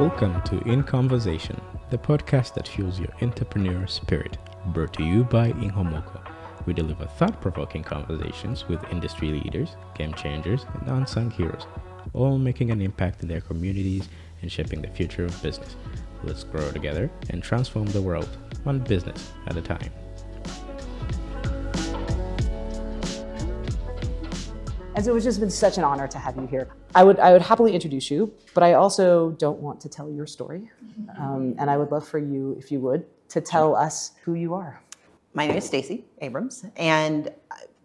Welcome to In Conversation, the podcast that fuels your entrepreneur spirit. Brought to you by Inkomoko. We deliver thought provoking conversations with industry leaders, game changers, and unsung heroes, all making an impact in their communities and shaping the future of business. Let's grow together and transform the world, one business at a time. And so it's just been such an honor to have you here. I would, I would happily introduce you, but I also don't want to tell your story. Um, and I would love for you, if you would, to tell us who you are. My name is Stacey Abrams, and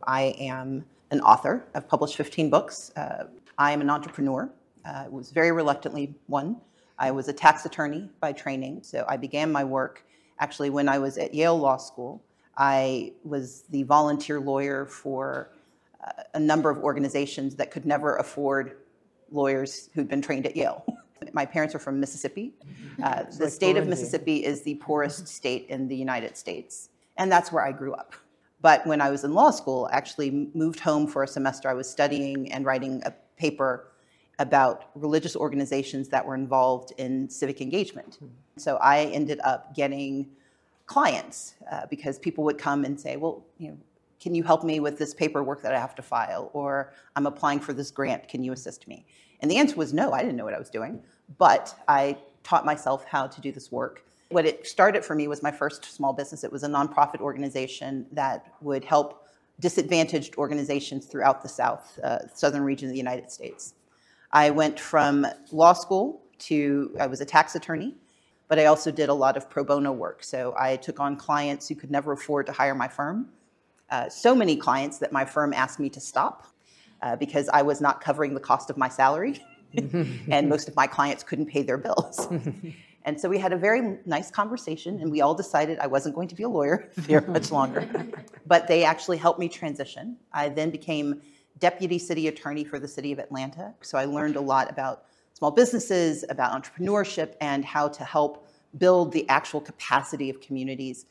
I am an author. I've published 15 books. Uh, I am an entrepreneur. Uh, was very reluctantly one. I was a tax attorney by training, so I began my work actually when I was at Yale Law School. I was the volunteer lawyer for a number of organizations that could never afford lawyers who'd been trained at Yale. My parents are from Mississippi. Uh, the state of Mississippi is the poorest state in the United States, and that's where I grew up. But when I was in law school, I actually moved home for a semester. I was studying and writing a paper about religious organizations that were involved in civic engagement. So I ended up getting clients uh, because people would come and say, well, you know, can you help me with this paperwork that I have to file? Or I'm applying for this grant, can you assist me? And the answer was no, I didn't know what I was doing, but I taught myself how to do this work. What it started for me was my first small business. It was a nonprofit organization that would help disadvantaged organizations throughout the South, uh, southern region of the United States. I went from law school to, I was a tax attorney, but I also did a lot of pro bono work. So I took on clients who could never afford to hire my firm. Uh, so many clients that my firm asked me to stop uh, because I was not covering the cost of my salary, and most of my clients couldn't pay their bills. and so we had a very nice conversation, and we all decided I wasn't going to be a lawyer very much longer. but they actually helped me transition. I then became deputy city attorney for the city of Atlanta, so I learned a lot about small businesses, about entrepreneurship, and how to help build the actual capacity of communities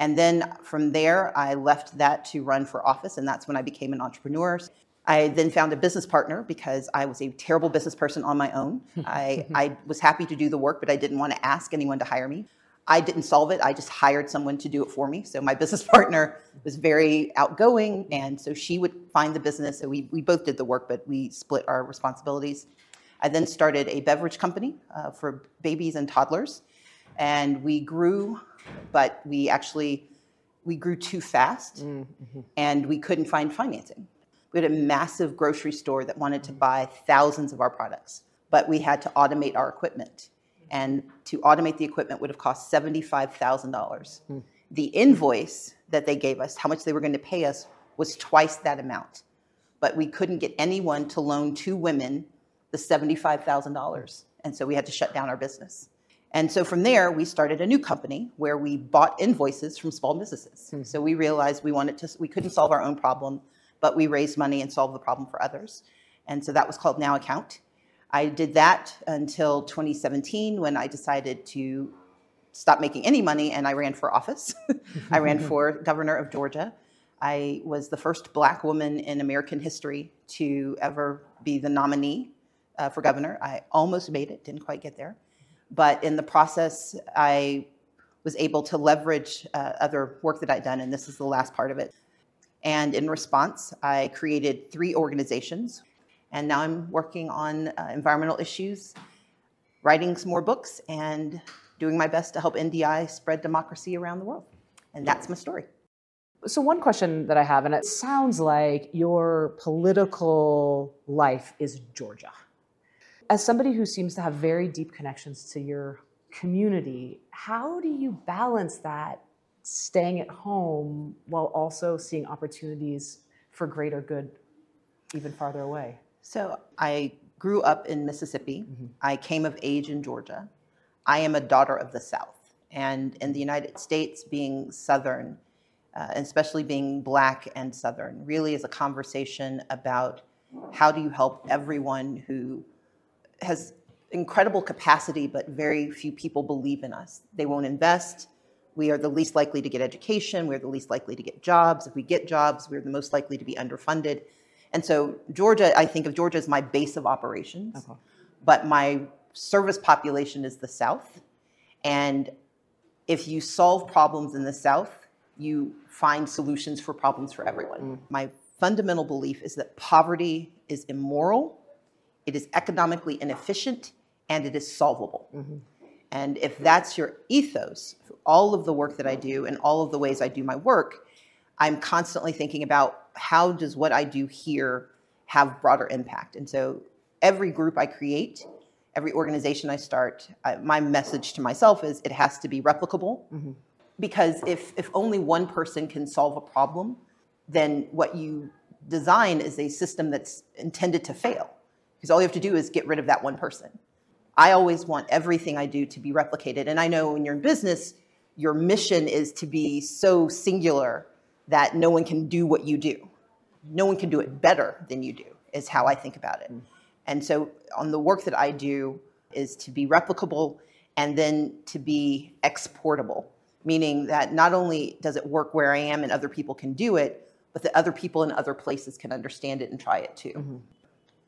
and then from there, I left that to run for office, and that's when I became an entrepreneur. I then found a business partner because I was a terrible business person on my own. I, I was happy to do the work, but I didn't want to ask anyone to hire me. I didn't solve it, I just hired someone to do it for me. So my business partner was very outgoing, and so she would find the business. So we, we both did the work, but we split our responsibilities. I then started a beverage company uh, for babies and toddlers, and we grew but we actually we grew too fast mm-hmm. and we couldn't find financing. We had a massive grocery store that wanted to buy thousands of our products, but we had to automate our equipment. And to automate the equipment would have cost $75,000. Mm. The invoice that they gave us, how much they were going to pay us, was twice that amount. But we couldn't get anyone to loan two women the $75,000. And so we had to shut down our business. And so from there, we started a new company where we bought invoices from small businesses. Mm-hmm. So we realized we wanted to, we couldn't solve our own problem, but we raised money and solved the problem for others. And so that was called NOWaccount. I did that until 2017 when I decided to stop making any money and I ran for office. I ran for governor of Georgia. I was the first black woman in American history to ever be the nominee uh, for governor. I almost made it, didn't quite get there. But in the process, I was able to leverage uh, other work that I'd done, and this is the last part of it. And in response, I created three organizations, and now I'm working on uh, environmental issues, writing some more books, and doing my best to help NDI spread democracy around the world. And that's my story. So, one question that I have, and it sounds like your political life is Georgia as somebody who seems to have very deep connections to your community, how do you balance that staying at home while also seeing opportunities for greater good even farther away? So I grew up in Mississippi. Mm-hmm. I came of age in Georgia. I am a daughter of the South. And in the United States, being Southern, uh, especially being Black and Southern, really is a conversation about how do you help everyone who has incredible capacity, but very few people believe in us. They won't invest. We are the least likely to get education. We're the least likely to get jobs. If we get jobs, we're the most likely to be underfunded. And so, Georgia, I think of Georgia as my base of operations. Okay. But my service population is the South. And if you solve problems in the South, you find solutions for problems for everyone. Mm. My fundamental belief is that poverty is immoral, it is economically inefficient, and it is solvable. Mm-hmm. And if that's your ethos, all of the work that I do and all of the ways I do my work, I'm constantly thinking about how does what I do here have broader impact. And so every group I create, every organization I start, I, my message to myself is it has to be replicable. Mm-hmm. Because if, if only one person can solve a problem, then what you design is a system that's intended to fail. Because all you have to do is get rid of that one person. I always want everything I do to be replicated. And I know when you're in business, your mission is to be so singular that no one can do what you do. No one can do it better than you do, is how I think about it. And so, on the work that I do, is to be replicable and then to be exportable, meaning that not only does it work where I am and other people can do it, but that other people in other places can understand it and try it too. Mm-hmm.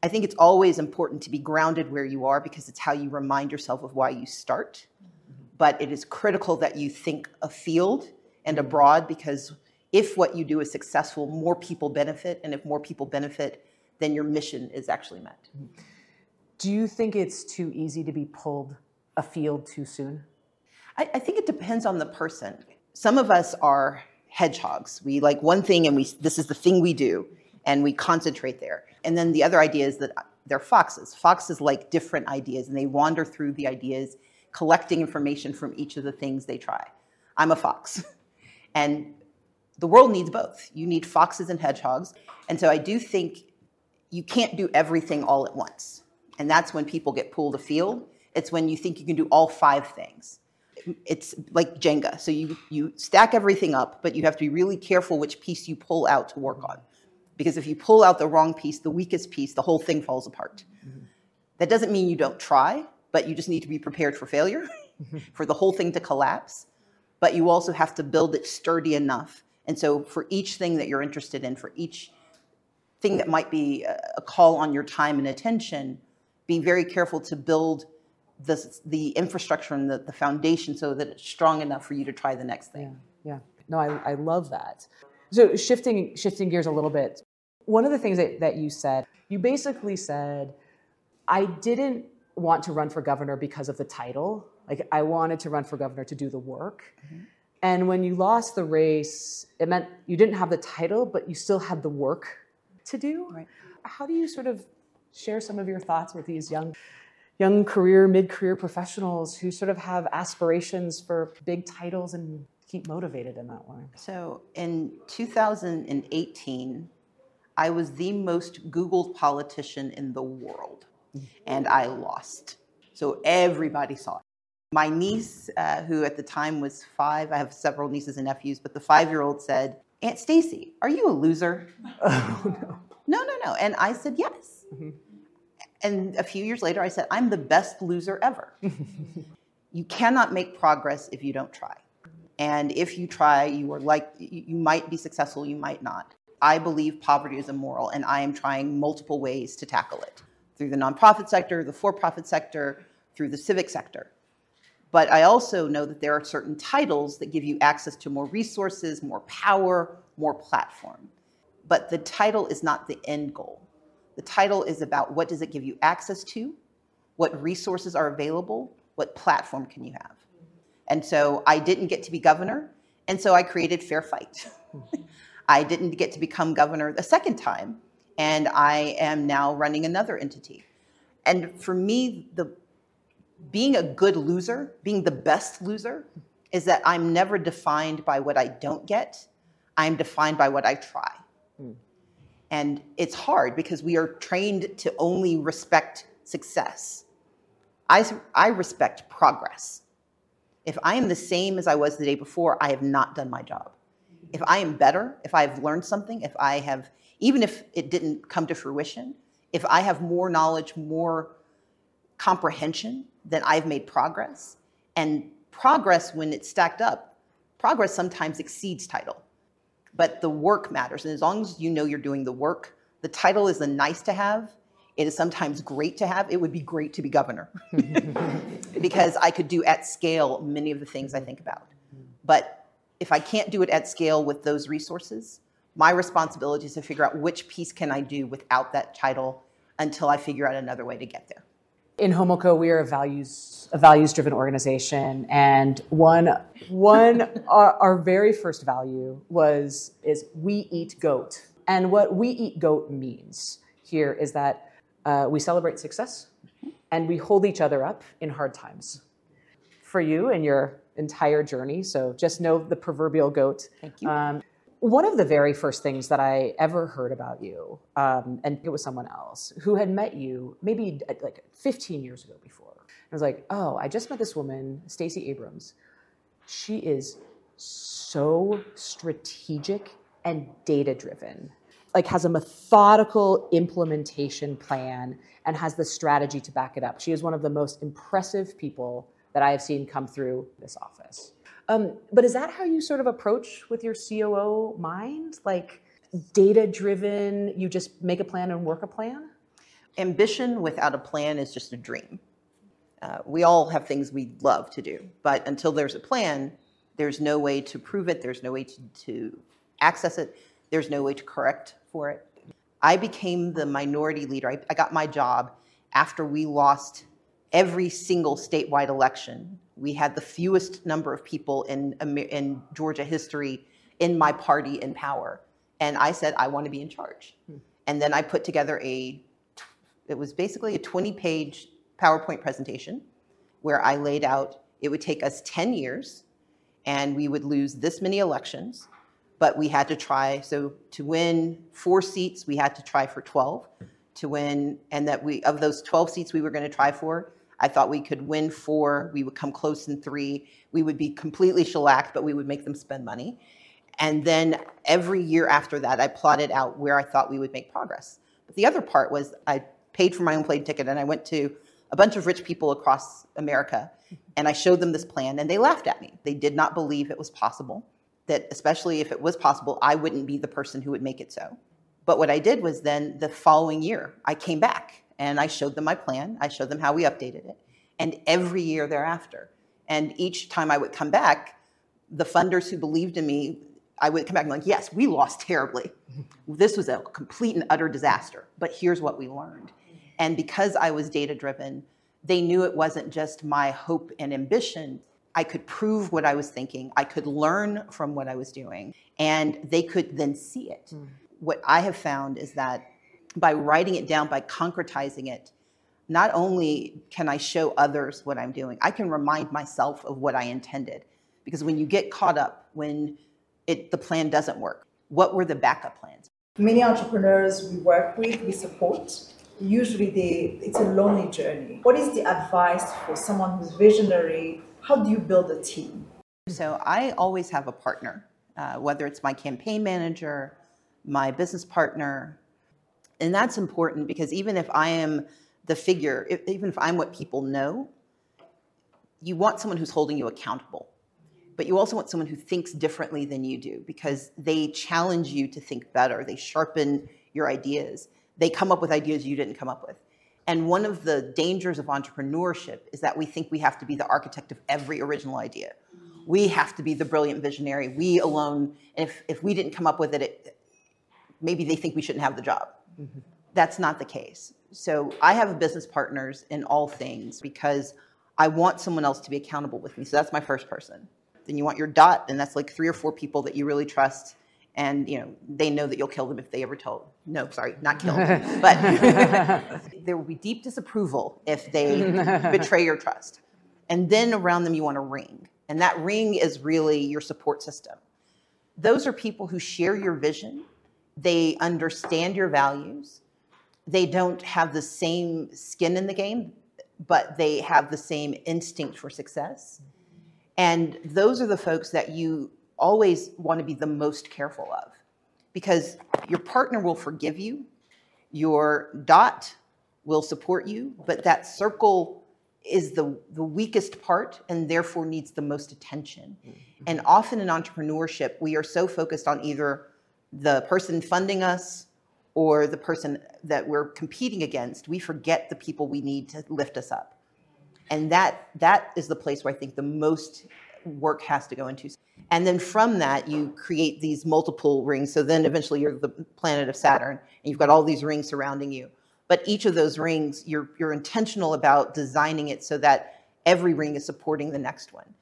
I think it's always important to be grounded where you are because it's how you remind yourself of why you start. Mm-hmm. But it is critical that you think afield and mm-hmm. abroad because if what you do is successful, more people benefit. And if more people benefit, then your mission is actually met. Do you think it's too easy to be pulled afield too soon? I, I think it depends on the person. Some of us are hedgehogs. We like one thing and we this is the thing we do and we concentrate there. And then the other idea is that uh, they're foxes. Foxes like different ideas and they wander through the ideas, collecting information from each of the things they try. I'm a fox. And the world needs both. You need foxes and hedgehogs. And so I do think you can't do everything all at once. And that's when people get pulled afield. It's when you think you can do all five things. It's like Jenga. So you, you stack everything up, but you have to be really careful which piece you pull out to work on. Because if you pull out the wrong piece, the weakest piece, the whole thing falls apart. Mm-hmm. That doesn't mean you don't try, but you just need to be prepared for failure, for the whole thing to collapse. But you also have to build it sturdy enough and so, for each thing that you're interested in, for each thing that might be a call on your time and attention, be very careful to build the, the infrastructure and the, the foundation so that it's strong enough for you to try the next thing. Yeah, yeah. No, I, I love that. So, shifting, shifting gears a little bit, one of the things that, that you said, you basically said, I didn't want to run for governor because of the title. Like, I wanted to run for governor to do the work. Mm-hmm. And when you lost the race, it meant you didn't have the title, but you still had the work to do. Right. How do you sort of share some of your thoughts with these young, young career, mid-career professionals who sort of have aspirations for big titles and keep motivated in that way? So in 2018, I was the most Googled politician in the world, mm-hmm. and I lost. So everybody saw it. My niece, uh, who at the time was five, I have several nieces and nephews, but the five year old said, Aunt Stacey, are you a loser? Oh, no. No, no, no. And I said, yes. Mm-hmm. And a few years later, I said, I'm the best loser ever. you cannot make progress if you don't try. And if you try, you are like, you might be successful, you might not. I believe poverty is immoral, and I am trying multiple ways to tackle it through the nonprofit sector, the for profit sector, through the civic sector. But I also know that there are certain titles that give you access to more resources, more power, more platform. But the title is not the end goal. The title is about what does it give you access to, what resources are available, what platform can you have. And so I didn't get to be governor, and so I created Fair Fight. I didn't get to become governor the second time, and I am now running another entity. And for me, the being a good loser, being the best loser, is that I'm never defined by what I don't get. I'm defined by what I try. Mm. And it's hard because we are trained to only respect success. I, I respect progress. If I am the same as I was the day before, I have not done my job. Mm-hmm. If I am better, if I have learned something, if I have, even if it didn't come to fruition, if I have more knowledge, more comprehension, then I've made progress. And progress, when it's stacked up, progress sometimes exceeds title. But the work matters. And as long as you know you're doing the work, the title is a nice to have. It is sometimes great to have. It would be great to be governor because I could do at scale many of the things I think about. But if I can't do it at scale with those resources, my responsibility is to figure out which piece can I do without that title until I figure out another way to get there. Inkomoko, we are a values a values driven organization, and one one our, our very first value was is we eat goat, and what we eat goat means here is that uh, we celebrate success and we hold each other up in hard times. For you and your entire journey, so just know the proverbial goat. Thank you. Um, one of the very first things that I ever heard about you, um, and it was someone else who had met you maybe uh, like 15 years ago before. I was like, oh, I just met this woman, Stacey Abrams. She is so strategic and data driven, like has a methodical implementation plan and has the strategy to back it up. She is one of the most impressive people that I have seen come through this office. Um, but is that how you sort of approach with your COO mind? Like data driven, you just make a plan and work a plan? Ambition without a plan is just a dream. Uh, we all have things we love to do, but until there's a plan, there's no way to prove it, there's no way to, to access it, there's no way to correct for it. I became the minority leader. I, I got my job after we lost every single statewide election we had the fewest number of people in, in Georgia history in my party in power. And I said, I want to be in charge. Hmm. And then I put together a, it was basically a 20 page PowerPoint presentation where I laid out it would take us 10 years and we would lose this many elections, but we had to try. So to win four seats, we had to try for 12 to win, and that we, of those 12 seats we were going to try for, I thought we could win four, we would come close in three, we would be completely shellacked, but we would make them spend money. And then every year after that, I plotted out where I thought we would make progress. But the other part was I paid for my own plane ticket and I went to a bunch of rich people across America and I showed them this plan and they laughed at me. They did not believe it was possible, that especially if it was possible, I wouldn't be the person who would make it so. But what I did was then the following year, I came back and I showed them my plan. I showed them how we updated it. And every year thereafter. And each time I would come back, the funders who believed in me, I would come back and be like, yes, we lost terribly. This was a complete and utter disaster, but here's what we learned. And because I was data driven, they knew it wasn't just my hope and ambition. I could prove what I was thinking, I could learn from what I was doing, and they could then see it. Mm. What I have found is that by writing it down, by concretizing it, not only can I show others what I'm doing, I can remind myself of what I intended. Because when you get caught up, when it, the plan doesn't work, what were the backup plans? Many entrepreneurs we work with, we support, usually they, it's a lonely journey. What is the advice for someone who's visionary? How do you build a team? So I always have a partner, uh, whether it's my campaign manager, my business partner, and that's important because even if I am the figure, if, even if I'm what people know, you want someone who's holding you accountable. But you also want someone who thinks differently than you do because they challenge you to think better. They sharpen your ideas. They come up with ideas you didn't come up with. And one of the dangers of entrepreneurship is that we think we have to be the architect of every original idea. We have to be the brilliant visionary. We alone, and if, if we didn't come up with it, it maybe they think we shouldn't have the job. Mm-hmm. That's not the case. So I have business partners in all things because I want someone else to be accountable with me. So that's my first person. Then you want your dot, and that's like three or four people that you really trust, and you know they know that you'll kill them if they ever tell. No, sorry, not kill them, but there will be deep disapproval if they betray your trust. And then around them you want a ring, and that ring is really your support system. Those are people who share your vision they understand your values. They don't have the same skin in the game, but they have the same instinct for success. And those are the folks that you always want to be the most careful of because your partner will forgive you, your dot will support you, but that circle is the, the weakest part and therefore needs the most attention. Mm-hmm. And often in entrepreneurship, we are so focused on either the person funding us or the person that we're competing against, we forget the people we need to lift us up. And that that is the place where I think the most work has to go into. And then from that, you create these multiple rings. So then eventually you're the planet of Saturn, and you've got all these rings surrounding you. But each of those rings, you're, you're intentional about designing it so that every ring is supporting the next one.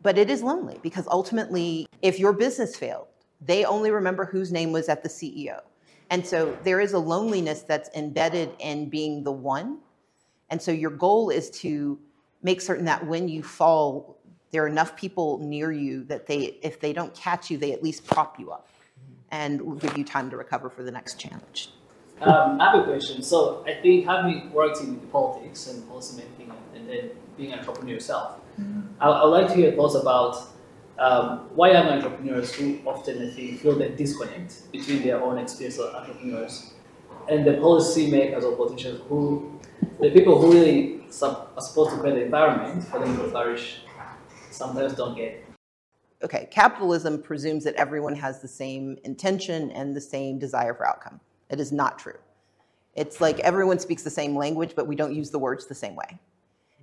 But it is lonely because ultimately, if your business failed, they only remember whose name was at the CEO. And so there is a loneliness that's embedded in being the one. And so your goal is to make certain that when you fall, there are enough people near you that they, if they don't catch you, they at least prop you up and will give you time to recover for the next challenge. Um, I have a question. So I think having worked in politics and policymaking and then being an entrepreneur yourself, mm-hmm. I, would like to hear your thoughts about um, why young entrepreneurs who often I think feel that disconnect between their own experience as entrepreneurs and the policymakers or politicians who, the people who really are supposed to create the environment for them to flourish, sometimes don't get. Okay, capitalism presumes that everyone has the same intention and the same desire for outcome. It is not true. It's like everyone speaks the same language, but we don't use the words the same way.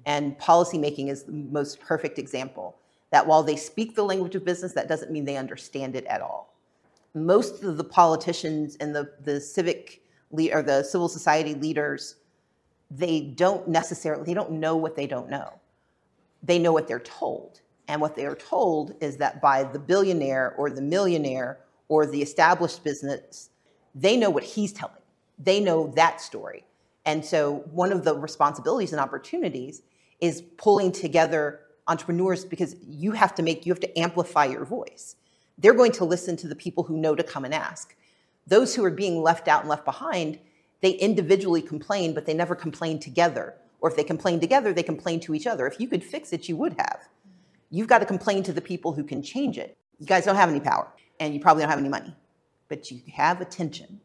And policymaking is the most perfect example that while they speak the language of business, that doesn't mean they understand it at all. Most of the politicians and the, the civic or the civil society leaders, they don't necessarily, they don't know what they don't know. They know what they're told. And what they are told is that by the billionaire or the millionaire or the established business, they know what he's telling. They know that story. And so one of the responsibilities and opportunities is pulling together entrepreneurs because you have to make, you have to amplify your voice. They're going to listen to the people who know to come and ask. Those who are being left out and left behind, they individually complain, but they never complain together. Or if they complain together, they complain to each other. If you could fix it, you would have. You've got to complain to the people who can change it. You guys don't have any power, and you probably don't have any money, but you have attention.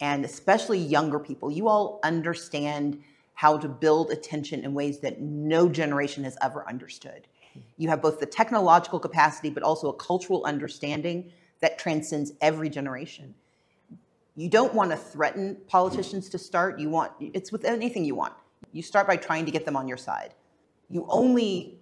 And especially younger people, you all understand how to build attention in ways that no generation has ever understood. You have both the technological capacity, but also a cultural understanding that transcends every generation. You don't want to threaten politicians to start. You want, it's with anything you want. You start by trying to get them on your side. You only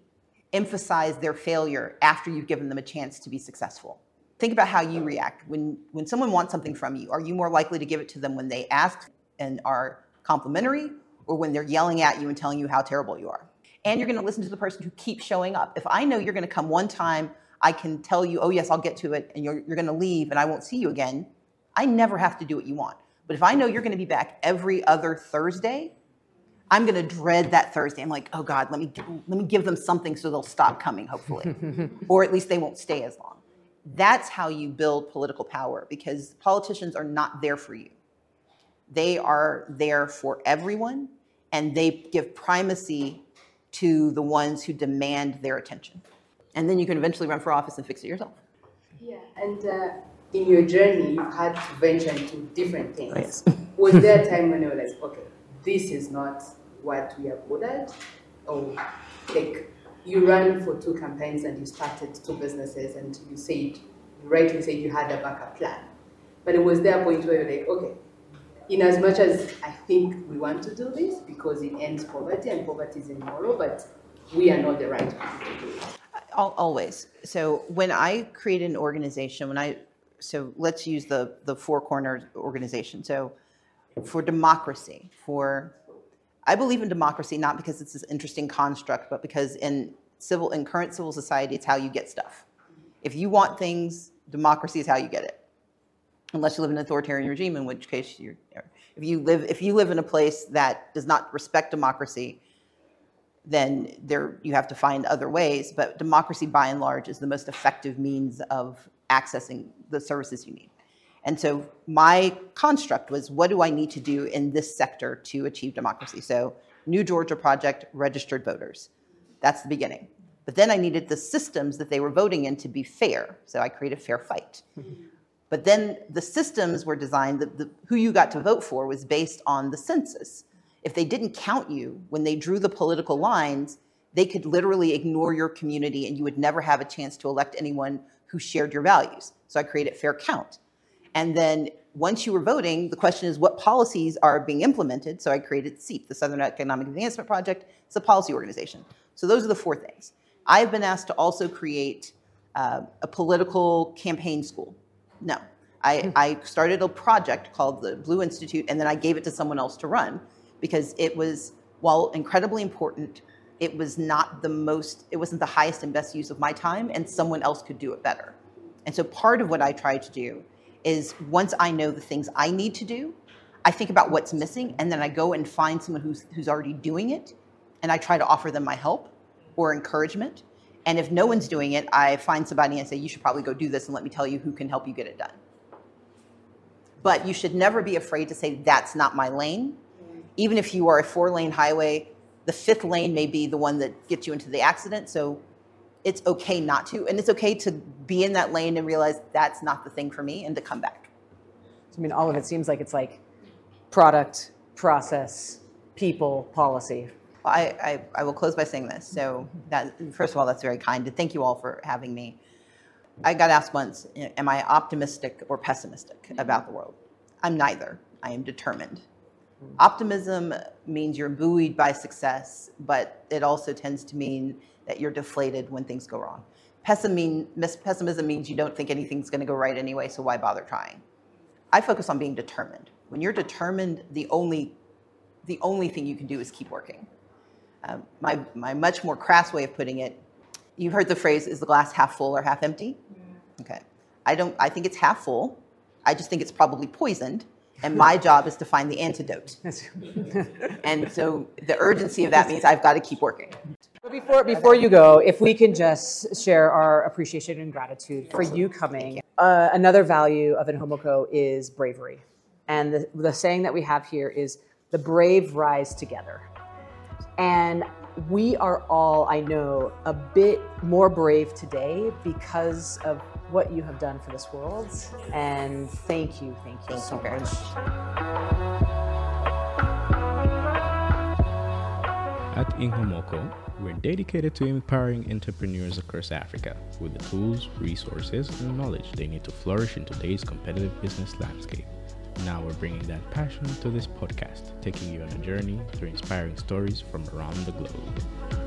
emphasize their failure after you've given them a chance to be successful. Think about how you react. When, when someone wants something from you, are you more likely to give it to them when they ask and are complimentary, or when they're yelling at you and telling you how terrible you are. And you're going to listen to the person who keeps showing up. If I know you're going to come one time, I can tell you, oh, yes, I'll get to it, and you're, you're going to leave and I won't see you again. I never have to do what you want. But if I know you're going to be back every other Thursday, I'm going to dread that Thursday. I'm like, oh God, let me let me give them something so they'll stop coming, hopefully, or at least they won't stay as long. That's how you build political power because politicians are not there for you. They are there for everyone, and they give primacy to the ones who demand their attention. And then you can eventually run for office and fix it yourself. Yeah, and uh, in your journey, you had to venture into different things. Oh, yes. Was there a time when you were like, okay, this is not what we good at? Or like you ran for two campaigns and you started two businesses and you said, you rightly said you had a backup plan. But it was there a point where you're like, okay, in as much as I think we want to do this because it ends poverty and poverty is immoral, but we are not the right people to do it. Uh, always. So when I create an organization, when I so let's use the the four corners organization. So for democracy, for I believe in democracy not because it's this interesting construct, but because in civil in current civil society, it's how you get stuff. If you want things, democracy is how you get it unless you live in an authoritarian regime, in which case you're, if you live if you live in a place that does not respect democracy, then there you have to find other ways. But democracy, by and large, is the most effective means of accessing the services you need. And so my construct was, what do I need to do in this sector to achieve democracy? So New Georgia Project registered voters. That's the beginning. But then I needed the systems that they were voting in to be fair. So I created Fair Fight. But then the systems were designed, the, the, who you got to vote for was based on the census. If they didn't count you when they drew the political lines, they could literally ignore your community and you would never have a chance to elect anyone who shared your values. So I created Fair Count. And then once you were voting, the question is what policies are being implemented. So I created SEAP, the Southern Economic Advancement Project. It's a policy organization. So those are the four things. I've been asked to also create uh, a political campaign school. No. I, I started a project called the Blue Institute, and then I gave it to someone else to run because it was, while incredibly important, it was not the most, it wasn't the highest and best use of my time, and someone else could do it better. And so part of what I try to do is once I know the things I need to do, I think about what's missing, and then I go and find someone who's, who's already doing it, and I try to offer them my help or encouragement. And if no one's doing it, I find somebody and say, you should probably go do this, and let me tell you who can help you get it done. But you should never be afraid to say, that's not my lane. Even if you are a four lane highway, the fifth lane may be the one that gets you into the accident. So it's okay not to. And it's okay to be in that lane and realize that's not the thing for me and to come back. I mean, all of it seems like it's like product, process, people, policy. Well, I, I, I will close by saying this. So, mm-hmm. that, first of all, that's very kind. And thank you all for having me. I got asked once, am I optimistic or pessimistic about the world? I'm neither. I am determined. Optimism means you're buoyed by success, but it also tends to mean that you're deflated when things go wrong. Pessimism means you don't think anything's going to go right anyway, so why bother trying? I focus on being determined. When you're determined, the only, the only thing you can do is keep working. Um, my, my much more crass way of putting it, you've heard the phrase, is the glass half full or half empty? Okay. I, don't, I think it's half full. I just think it's probably poisoned and my job is to find the antidote. and so the urgency of that means I've got to keep working. Before, before you go, if we can just share our appreciation and gratitude for you coming. Uh, another value of Inkomoko is bravery. And the, the saying that we have here is the brave rise together. And we are all, I know, a bit more brave today because of what you have done for this world. And thank you, thank you thank so you very much. At Inkomoko, we're dedicated to empowering entrepreneurs across Africa with the tools, resources, and knowledge they need to flourish in today's competitive business landscape. Now we're bringing that passion to this podcast, taking you on a journey through inspiring stories from around the globe.